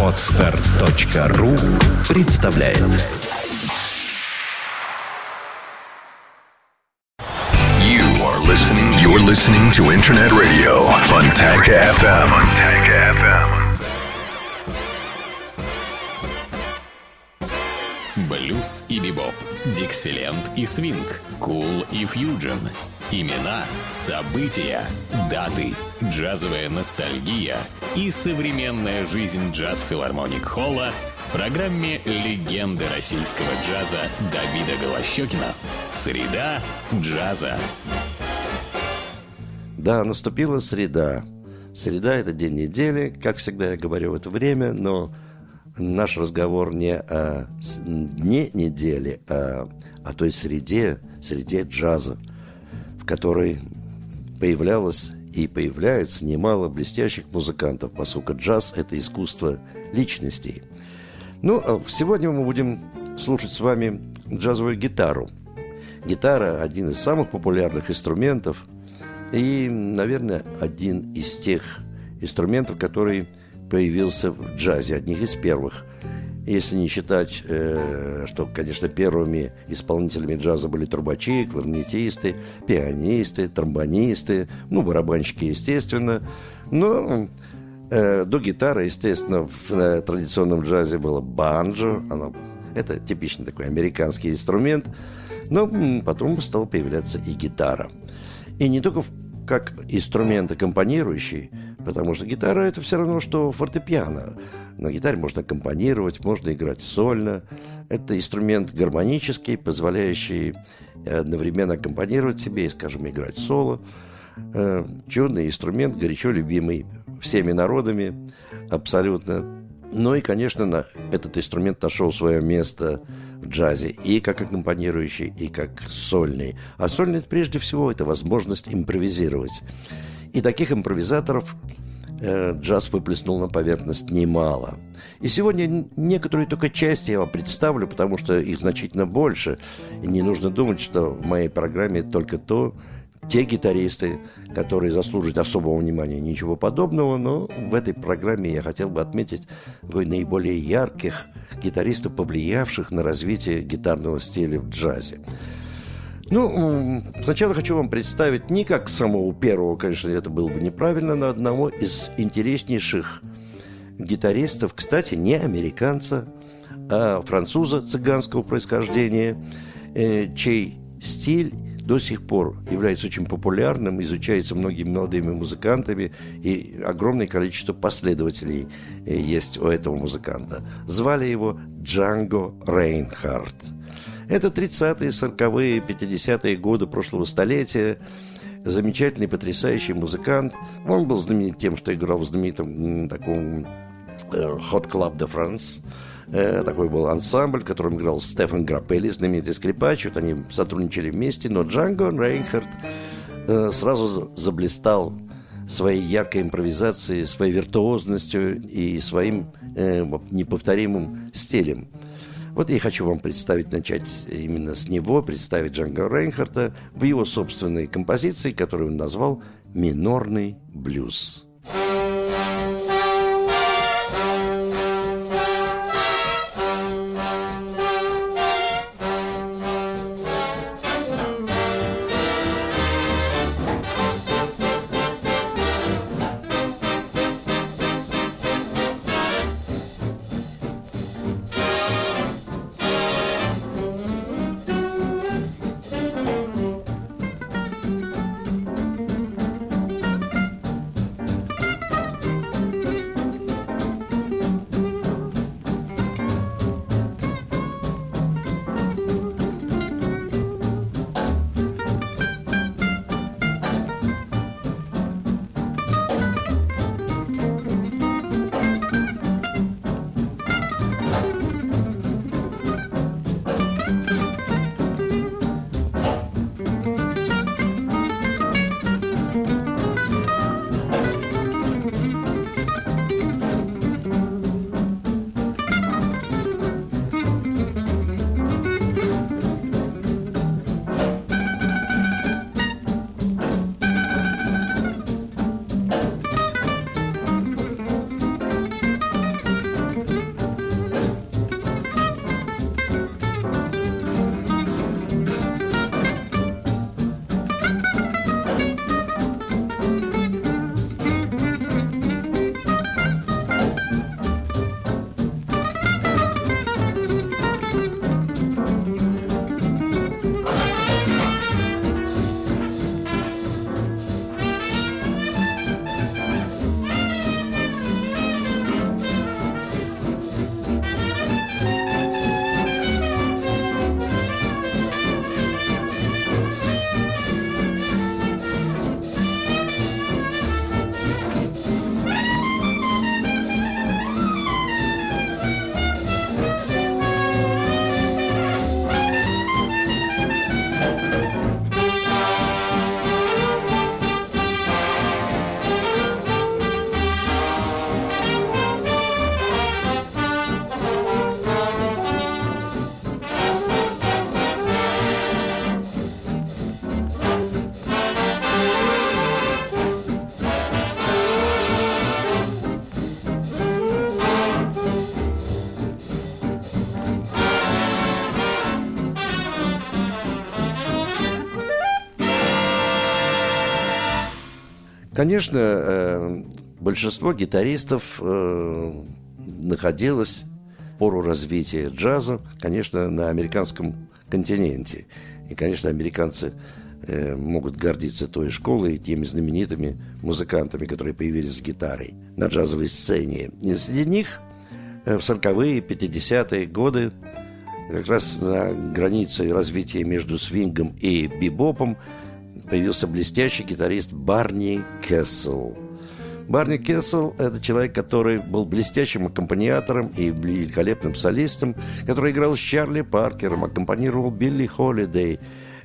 Отстар.ру представляет You are listening. You're listening to Internet Radio Fontanka FM. Fontanka FM. Блюз и бибоп, дикселент и свинг, кул и фьюджен. Имена, события, даты, джазовая ностальгия и современная жизнь джаз-филармоник Холла в программе «Легенды российского джаза» Давида Голощекина. Среда джаза. Да, наступила среда. Среда – это день недели, как всегда я говорю в это время, но наш разговор не о дне недели, а о той среде, среде джаза, в которой появлялось и появляется немало блестящих музыкантов, поскольку джаз – это искусство личностей. Ну, а сегодня мы будем слушать с вами джазовую гитару. Гитара – один из самых популярных инструментов и, наверное, один из тех инструментов, который появился в джазе, одних из первых. Если не считать, э, что, конечно, первыми исполнителями джаза были трубачи, кларнетисты, пианисты, тромбонисты, ну, барабанщики, естественно. Но э, до гитары, естественно, в э, традиционном джазе было банджо. Оно, это типичный такой американский инструмент. Но потом стала появляться и гитара. И не только в- как инструмент аккомпанирующий, потому что гитара это все равно, что фортепиано. На гитаре можно аккомпанировать, можно играть сольно. Это инструмент гармонический, позволяющий одновременно аккомпанировать себе и, скажем, играть соло. Э, Чудный инструмент, горячо любимый всеми народами, абсолютно. Ну и, конечно, на, этот инструмент нашел свое место в джазе и как аккомпанирующий, и как сольный. А сольный, прежде всего, это возможность импровизировать. И таких импровизаторов э, джаз выплеснул на поверхность немало. И сегодня некоторые только части я вам представлю, потому что их значительно больше. И не нужно думать, что в моей программе только то, те гитаристы, которые заслуживают особого внимания, ничего подобного, но в этой программе я хотел бы отметить наиболее ярких гитаристов, повлиявших на развитие гитарного стиля в джазе. Ну, сначала хочу вам представить не как самого первого, конечно, это было бы неправильно, но одного из интереснейших гитаристов, кстати, не американца, а француза цыганского происхождения, э, чей стиль до сих пор является очень популярным, изучается многими молодыми музыкантами, и огромное количество последователей э, есть у этого музыканта. Звали его Джанго Рейнхард. Это 30-е, 40-е, 50-е годы прошлого столетия. Замечательный, потрясающий музыкант. Он был знаменит тем, что играл в знаменитом таком Hot Club de France. Э, Такой был ансамбль, в котором играл Стефан Граппелли, знаменитый скрипач. Вот они сотрудничали вместе. Но Джанго Рейнхард э, сразу за- заблистал своей яркой импровизацией, своей виртуозностью и своим э, неповторимым стилем. Вот я хочу вам представить, начать именно с него, представить Джанго Рейнхарта в его собственной композиции, которую он назвал «Минорный блюз». Конечно, э, большинство гитаристов э, находилось в пору развития джаза, конечно, на американском континенте. И, конечно, американцы э, могут гордиться той школой и теми знаменитыми музыкантами, которые появились с гитарой на джазовой сцене. И среди них в 40-е, 50-е годы как раз на границе развития между свингом и бибопом появился блестящий гитарист Барни Кессел. Барни Кессел – это человек, который был блестящим аккомпаниатором и великолепным солистом, который играл с Чарли Паркером, аккомпанировал Билли Холидей,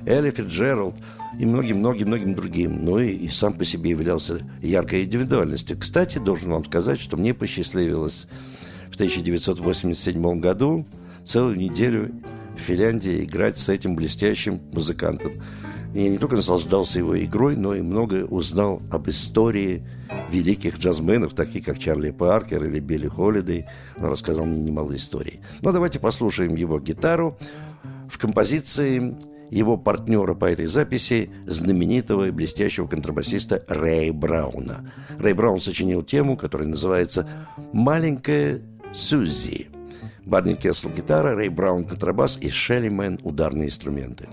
Элли Фитджеральд и многим-многим-многим другим. Ну и, и сам по себе являлся яркой индивидуальностью. Кстати, должен вам сказать, что мне посчастливилось в 1987 году целую неделю в Финляндии играть с этим блестящим музыкантом. И я не только наслаждался его игрой, но и многое узнал об истории великих джазменов, таких как Чарли Паркер или Билли Холидей. Он рассказал мне немало историй. Но давайте послушаем его гитару в композиции его партнера по этой записи, знаменитого и блестящего контрабасиста Рэй Брауна. Рэй Браун сочинил тему, которая называется «Маленькая Сюзи». Барни Кессел – гитара, Рэй Браун – контрабас и Шелли Мэн – ударные инструменты.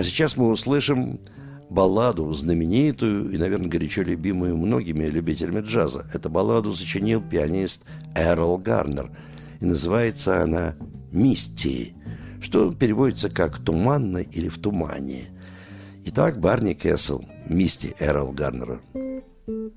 А сейчас мы услышим балладу, знаменитую и, наверное, горячо любимую многими любителями джаза. Эту балладу сочинил пианист Эрл Гарнер. И называется она «Мисти», что переводится как «туманно» или «в тумане». Итак, Барни Кессел, «Мисти» Эрл Гарнера. В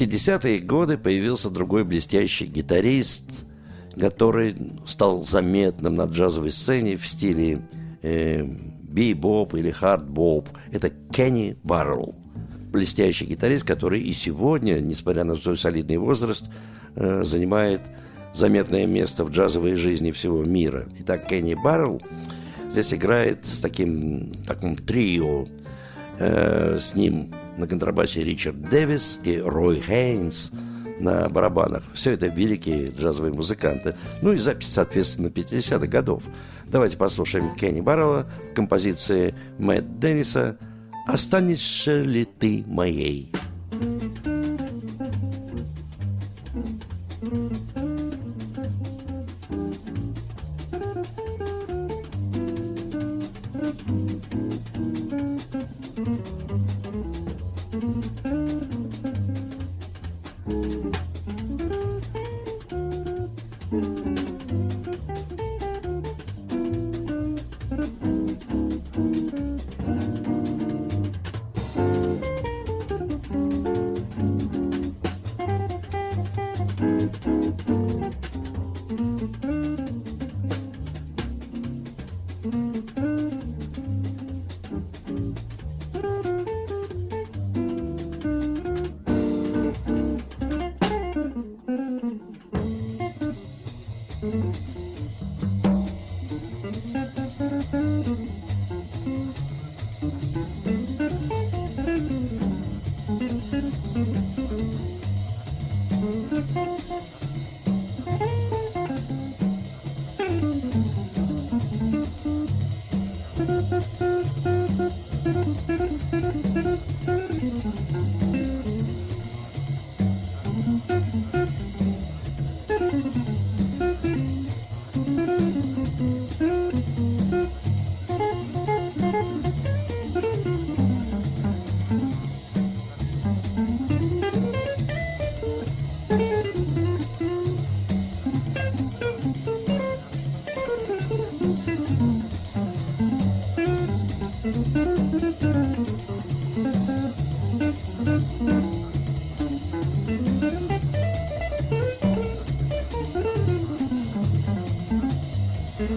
50-е годы появился другой блестящий гитарист, который стал заметным на джазовой сцене в стиле э, би-боп или хард-боп. Это Кенни Баррелл. Блестящий гитарист, который и сегодня, несмотря на свой солидный возраст, э, занимает заметное место в джазовой жизни всего мира. Итак, Кенни Баррелл здесь играет с таким, таким трио. Э, с ним на контрабасе Ричард Дэвис и Рой Хейнс на барабанах. Все это великие джазовые музыканты. Ну и запись, соответственно, 50-х годов. Давайте послушаем Кенни Баррелла композиции Мэтт Денниса «Останешься ли ты моей?»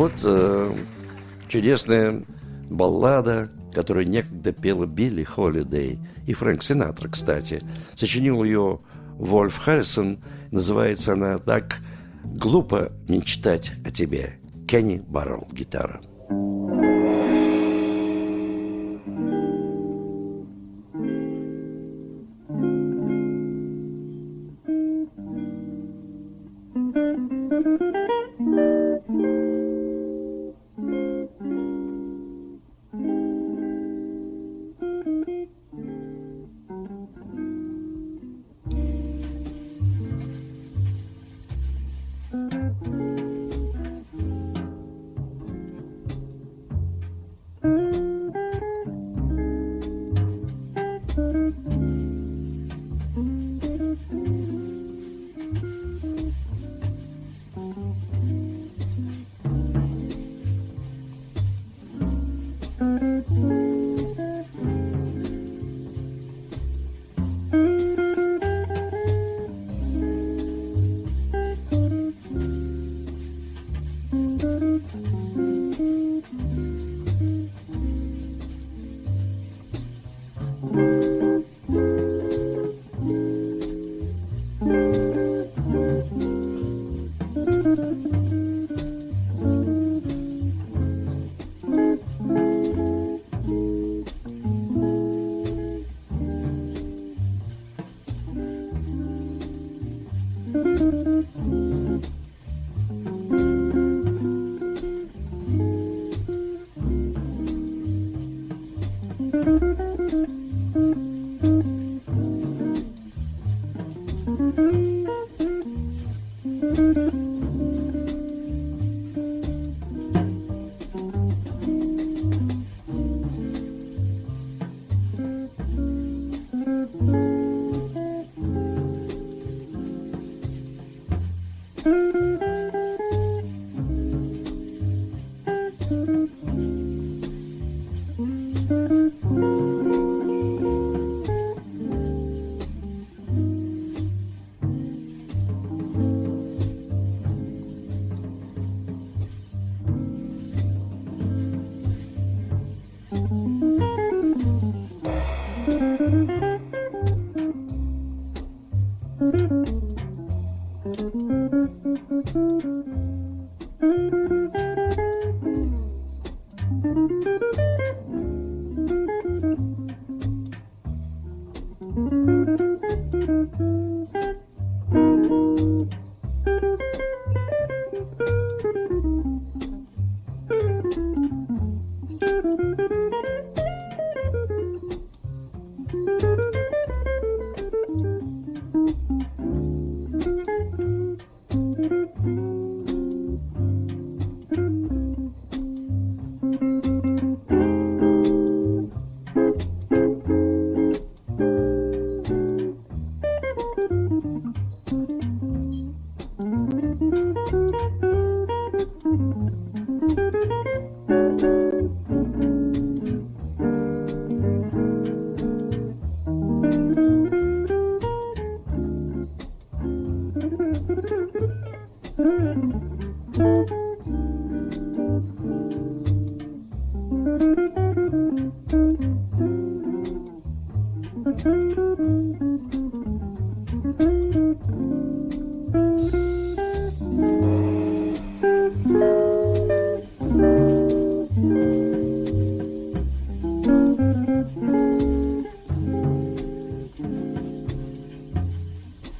вот э, чудесная баллада, которую некогда пела Билли Холидей и Фрэнк Синатра, кстати. Сочинил ее Вольф Харрисон. Называется она так «Глупо мечтать о тебе». Кенни Баррелл, гитара.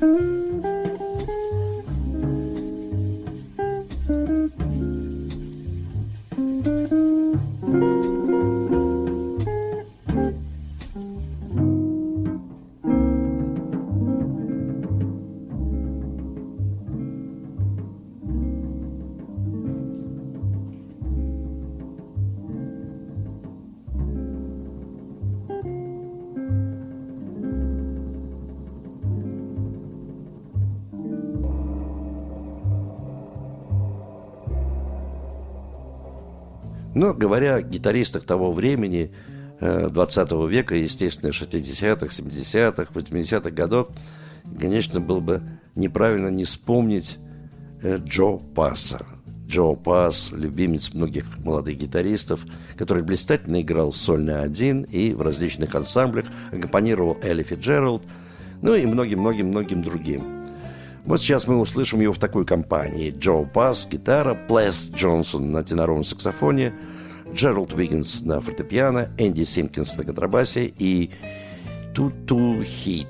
Mm-hmm. Но говоря о гитаристах того времени, 20 э, века, естественно, 60-х, 70-х, 80-х годов, конечно, было бы неправильно не вспомнить э, Джо Пасса. Джо Пасс, любимец многих молодых гитаристов, который блистательно играл сольно один и в различных ансамблях, аккомпанировал Элли Фиджеральд, ну и многим-многим-многим другим. Вот сейчас мы услышим его в такой компании. Джо Пасс, гитара, Плес Джонсон на теноровом саксофоне, Джеральд Уиггинс на фортепиано, Энди Симпкинс на контрабасе и Туту Хит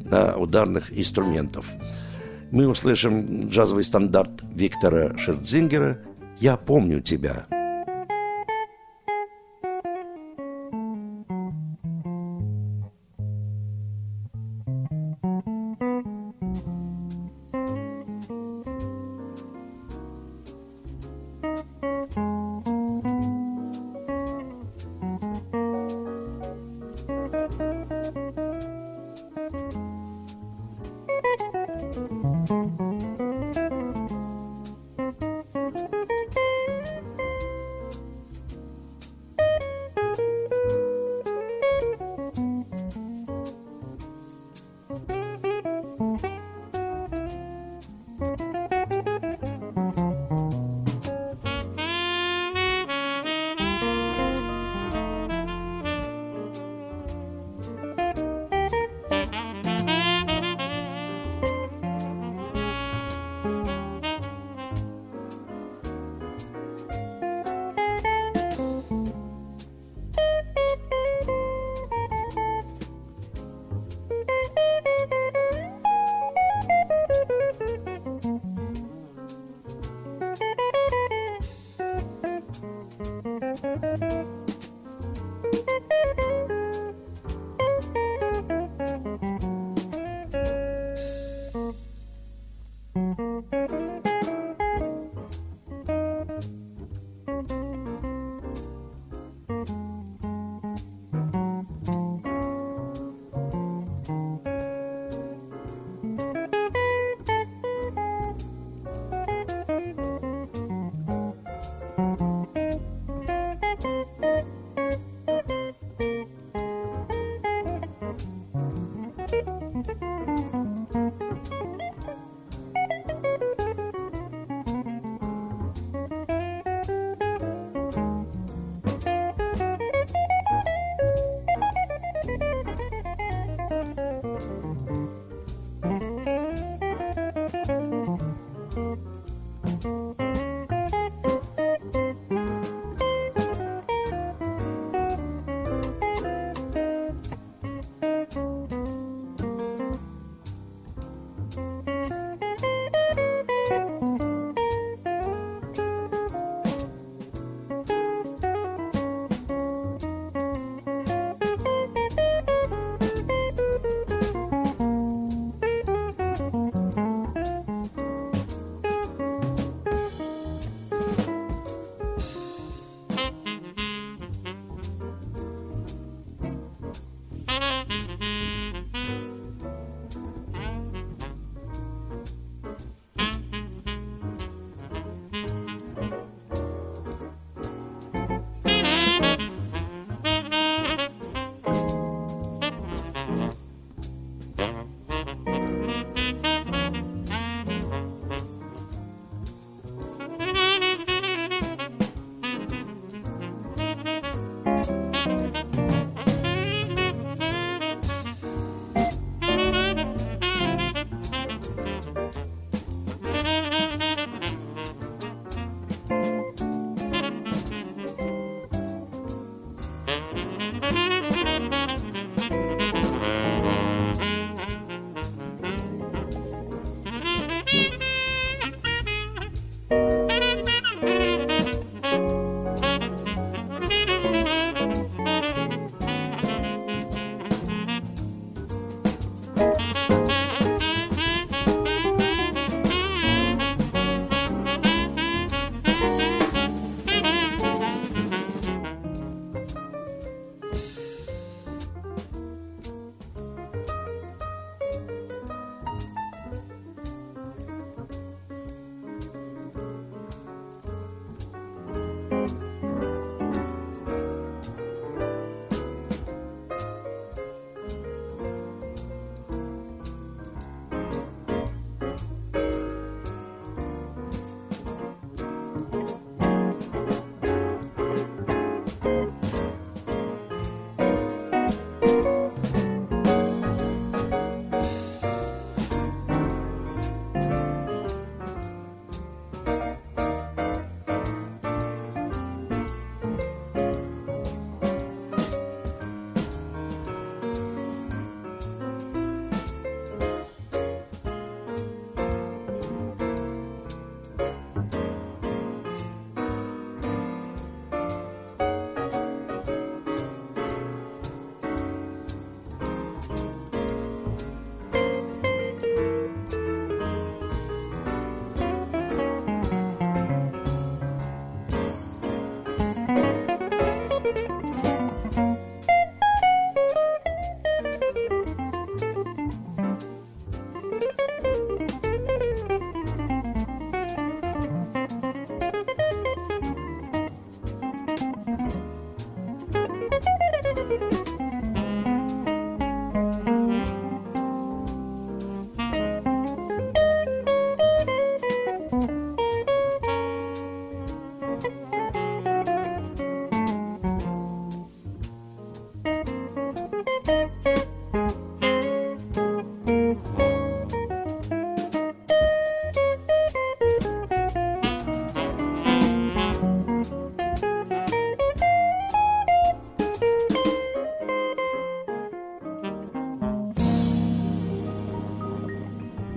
на ударных инструментах. Мы услышим джазовый стандарт Виктора Шердзингера «Я помню тебя».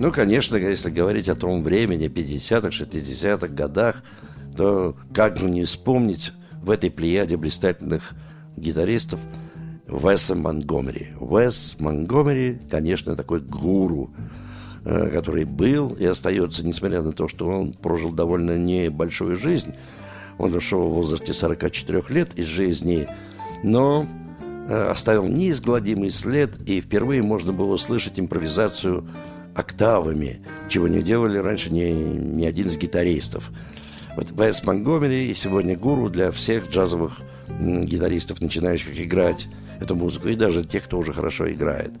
Ну, конечно, если говорить о том времени, 50-х, 60-х годах, то как же не вспомнить в этой плеяде блистательных гитаристов Веса Монгомери. Вес Монгомери, конечно, такой гуру, э, который был и остается, несмотря на то, что он прожил довольно небольшую жизнь. Он ушел в возрасте 44 лет из жизни, но э, оставил неизгладимый след, и впервые можно было услышать импровизацию октавами, чего не делали раньше ни, ни один из гитаристов. Вот Вес Монгомери сегодня гуру для всех джазовых гитаристов, начинающих играть эту музыку, и даже тех, кто уже хорошо играет.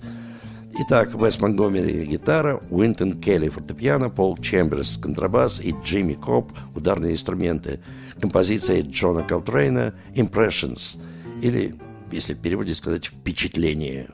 Итак, Вес Монгомери – гитара, Уинтон Келли – фортепиано, Пол Чемберс – контрабас и Джимми Кобб – ударные инструменты. Композиция Джона Колтрейна «Impressions» или, если в переводе сказать, «Впечатление».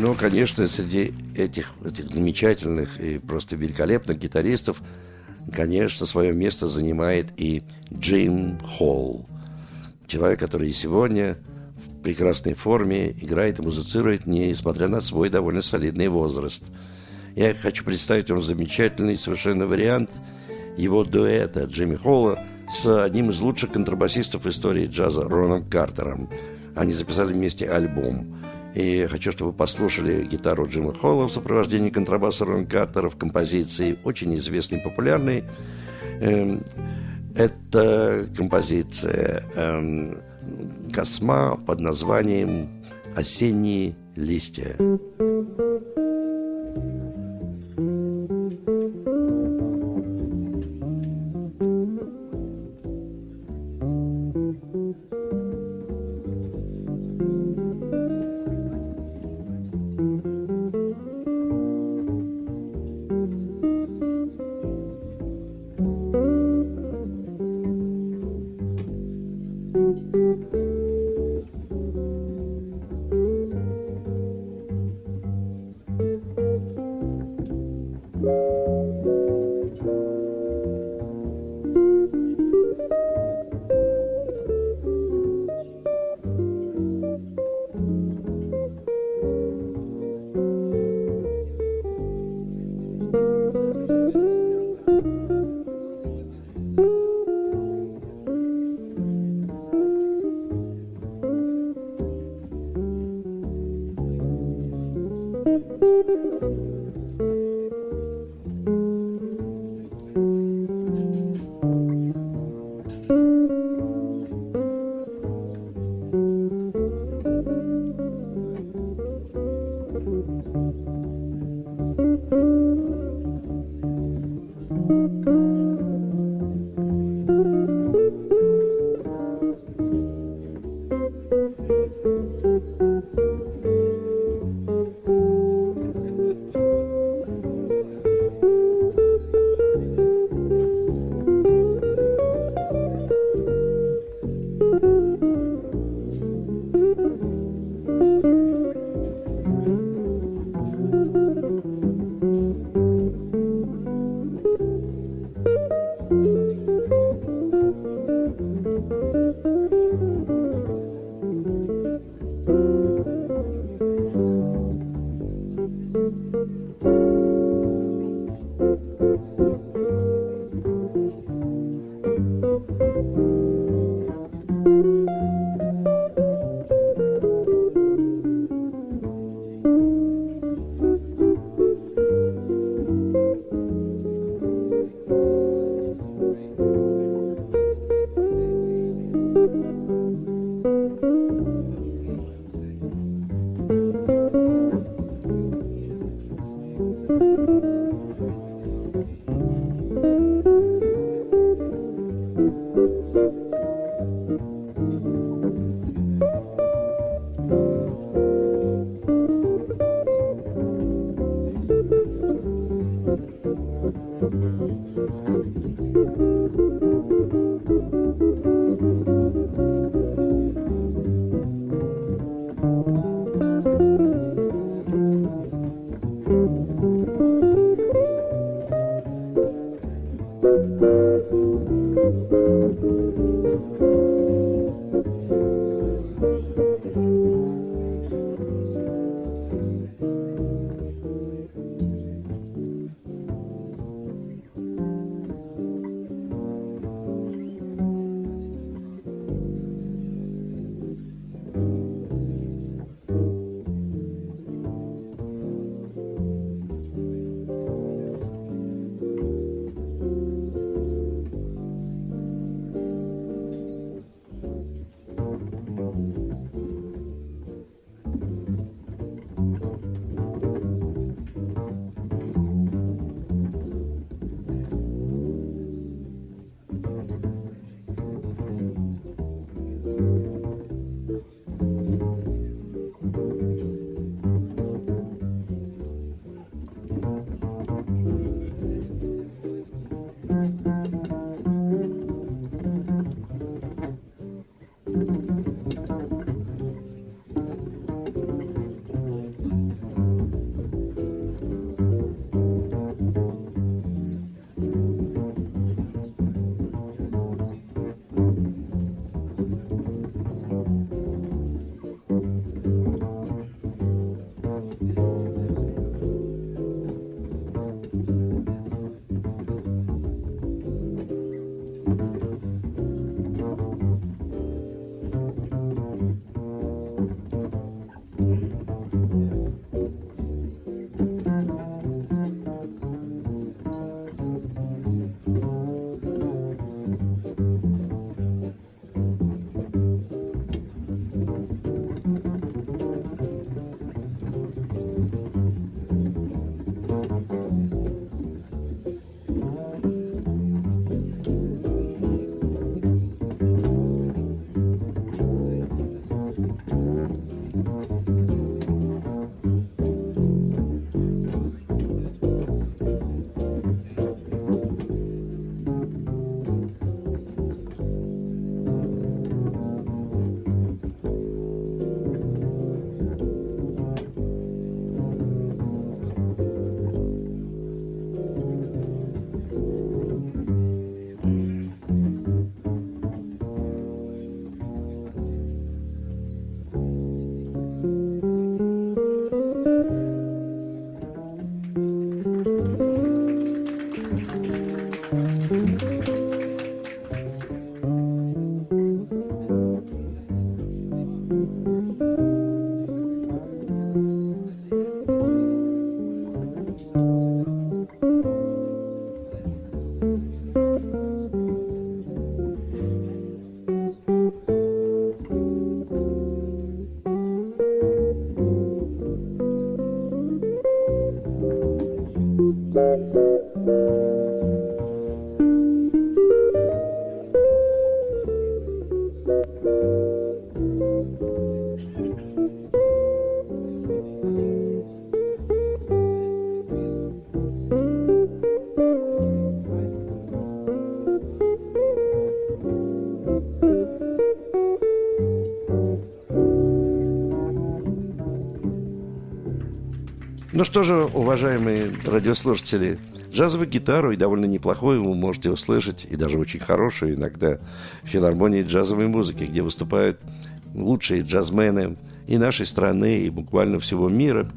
Ну, конечно, среди этих, этих замечательных и просто великолепных гитаристов, конечно, свое место занимает и Джим Холл. Человек, который и сегодня в прекрасной форме играет и музицирует, несмотря на свой довольно солидный возраст. Я хочу представить вам замечательный совершенно вариант его дуэта Джимми Холла с одним из лучших контрабасистов истории джаза Роном Картером. Они записали вместе альбом – и хочу, чтобы вы послушали гитару Джима Холла в сопровождении контрабаса Рон Картера в композиции, очень известной и популярной. Эм, это композиция эм, Косма под названием «Осенние листья». Ну что же, уважаемые радиослушатели, джазовую гитару и довольно неплохую вы можете услышать, и даже очень хорошую иногда, в филармонии джазовой музыки, где выступают лучшие джазмены и нашей страны, и буквально всего мира.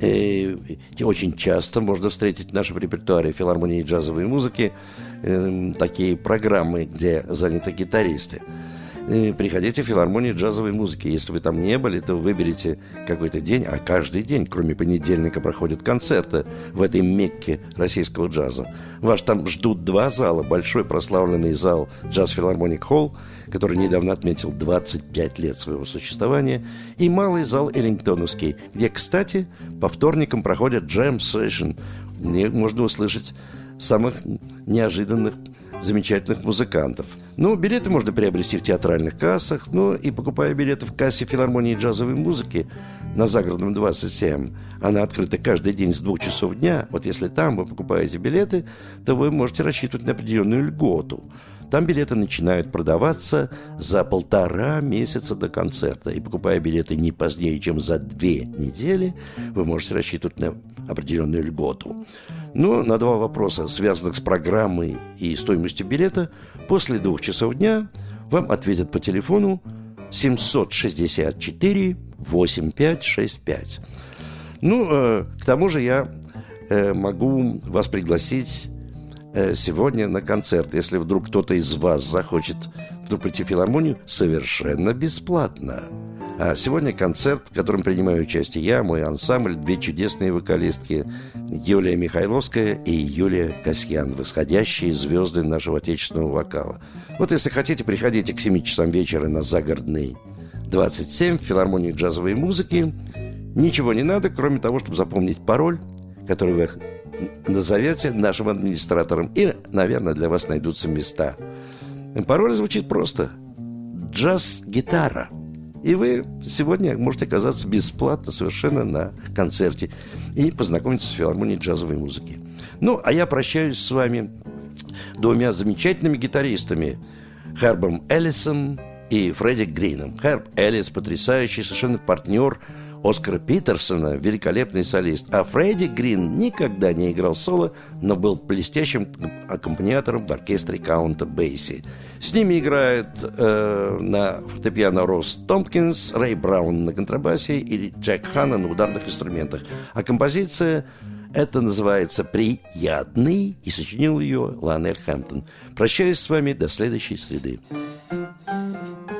И очень часто можно встретить в нашем репертуаре филармонии джазовой музыки э, такие программы, где заняты гитаристы приходите в филармонию джазовой музыки. Если вы там не были, то выберите какой-то день, а каждый день, кроме понедельника, проходят концерты в этой мекке российского джаза. Вас там ждут два зала. Большой прославленный зал Джаз Филармоник Холл, который недавно отметил 25 лет своего существования, и малый зал Эллингтоновский, где, кстати, по вторникам проходят джем-сессион, где можно услышать самых неожиданных замечательных музыкантов. Ну, билеты можно приобрести в театральных кассах, ну и покупая билеты в кассе филармонии джазовой музыки на Загородном 27, она открыта каждый день с двух часов дня. Вот если там вы покупаете билеты, то вы можете рассчитывать на определенную льготу. Там билеты начинают продаваться за полтора месяца до концерта. И покупая билеты не позднее, чем за две недели, вы можете рассчитывать на определенную льготу. Но на два вопроса, связанных с программой и стоимостью билета, после двух часов дня вам ответят по телефону 764 8565. Ну, э, к тому же я э, могу вас пригласить э, сегодня на концерт. Если вдруг кто-то из вас захочет вдруг прийти в филармонию, совершенно бесплатно. А сегодня концерт, в котором принимаю участие я, мой ансамбль, две чудесные вокалистки Юлия Михайловская и Юлия Касьян, восходящие звезды нашего отечественного вокала. Вот если хотите, приходите к 7 часам вечера на загородный 27 в филармонии джазовой музыки. Ничего не надо, кроме того, чтобы запомнить пароль, который вы назовете нашим администратором. И, наверное, для вас найдутся места. Пароль звучит просто. Джаз-гитара – и вы сегодня можете оказаться бесплатно совершенно на концерте и познакомиться с филармонией джазовой музыки. Ну, а я прощаюсь с вами двумя замечательными гитаристами Хербом Эллисом и Фредди Грином. Херб Эллис – потрясающий совершенно партнер – Оскара Питерсона, великолепный солист, а Фредди Грин никогда не играл соло, но был блестящим аккомпаниатором в оркестре Каунта Бейси. С ними играет э, на фортепиано Росс Томпкинс, Рэй Браун на контрабасе и Джек Ханна на ударных инструментах. А композиция это называется «Приятный», и сочинил ее Ланель Хэмптон. Прощаюсь с вами до следующей среды. listening. You're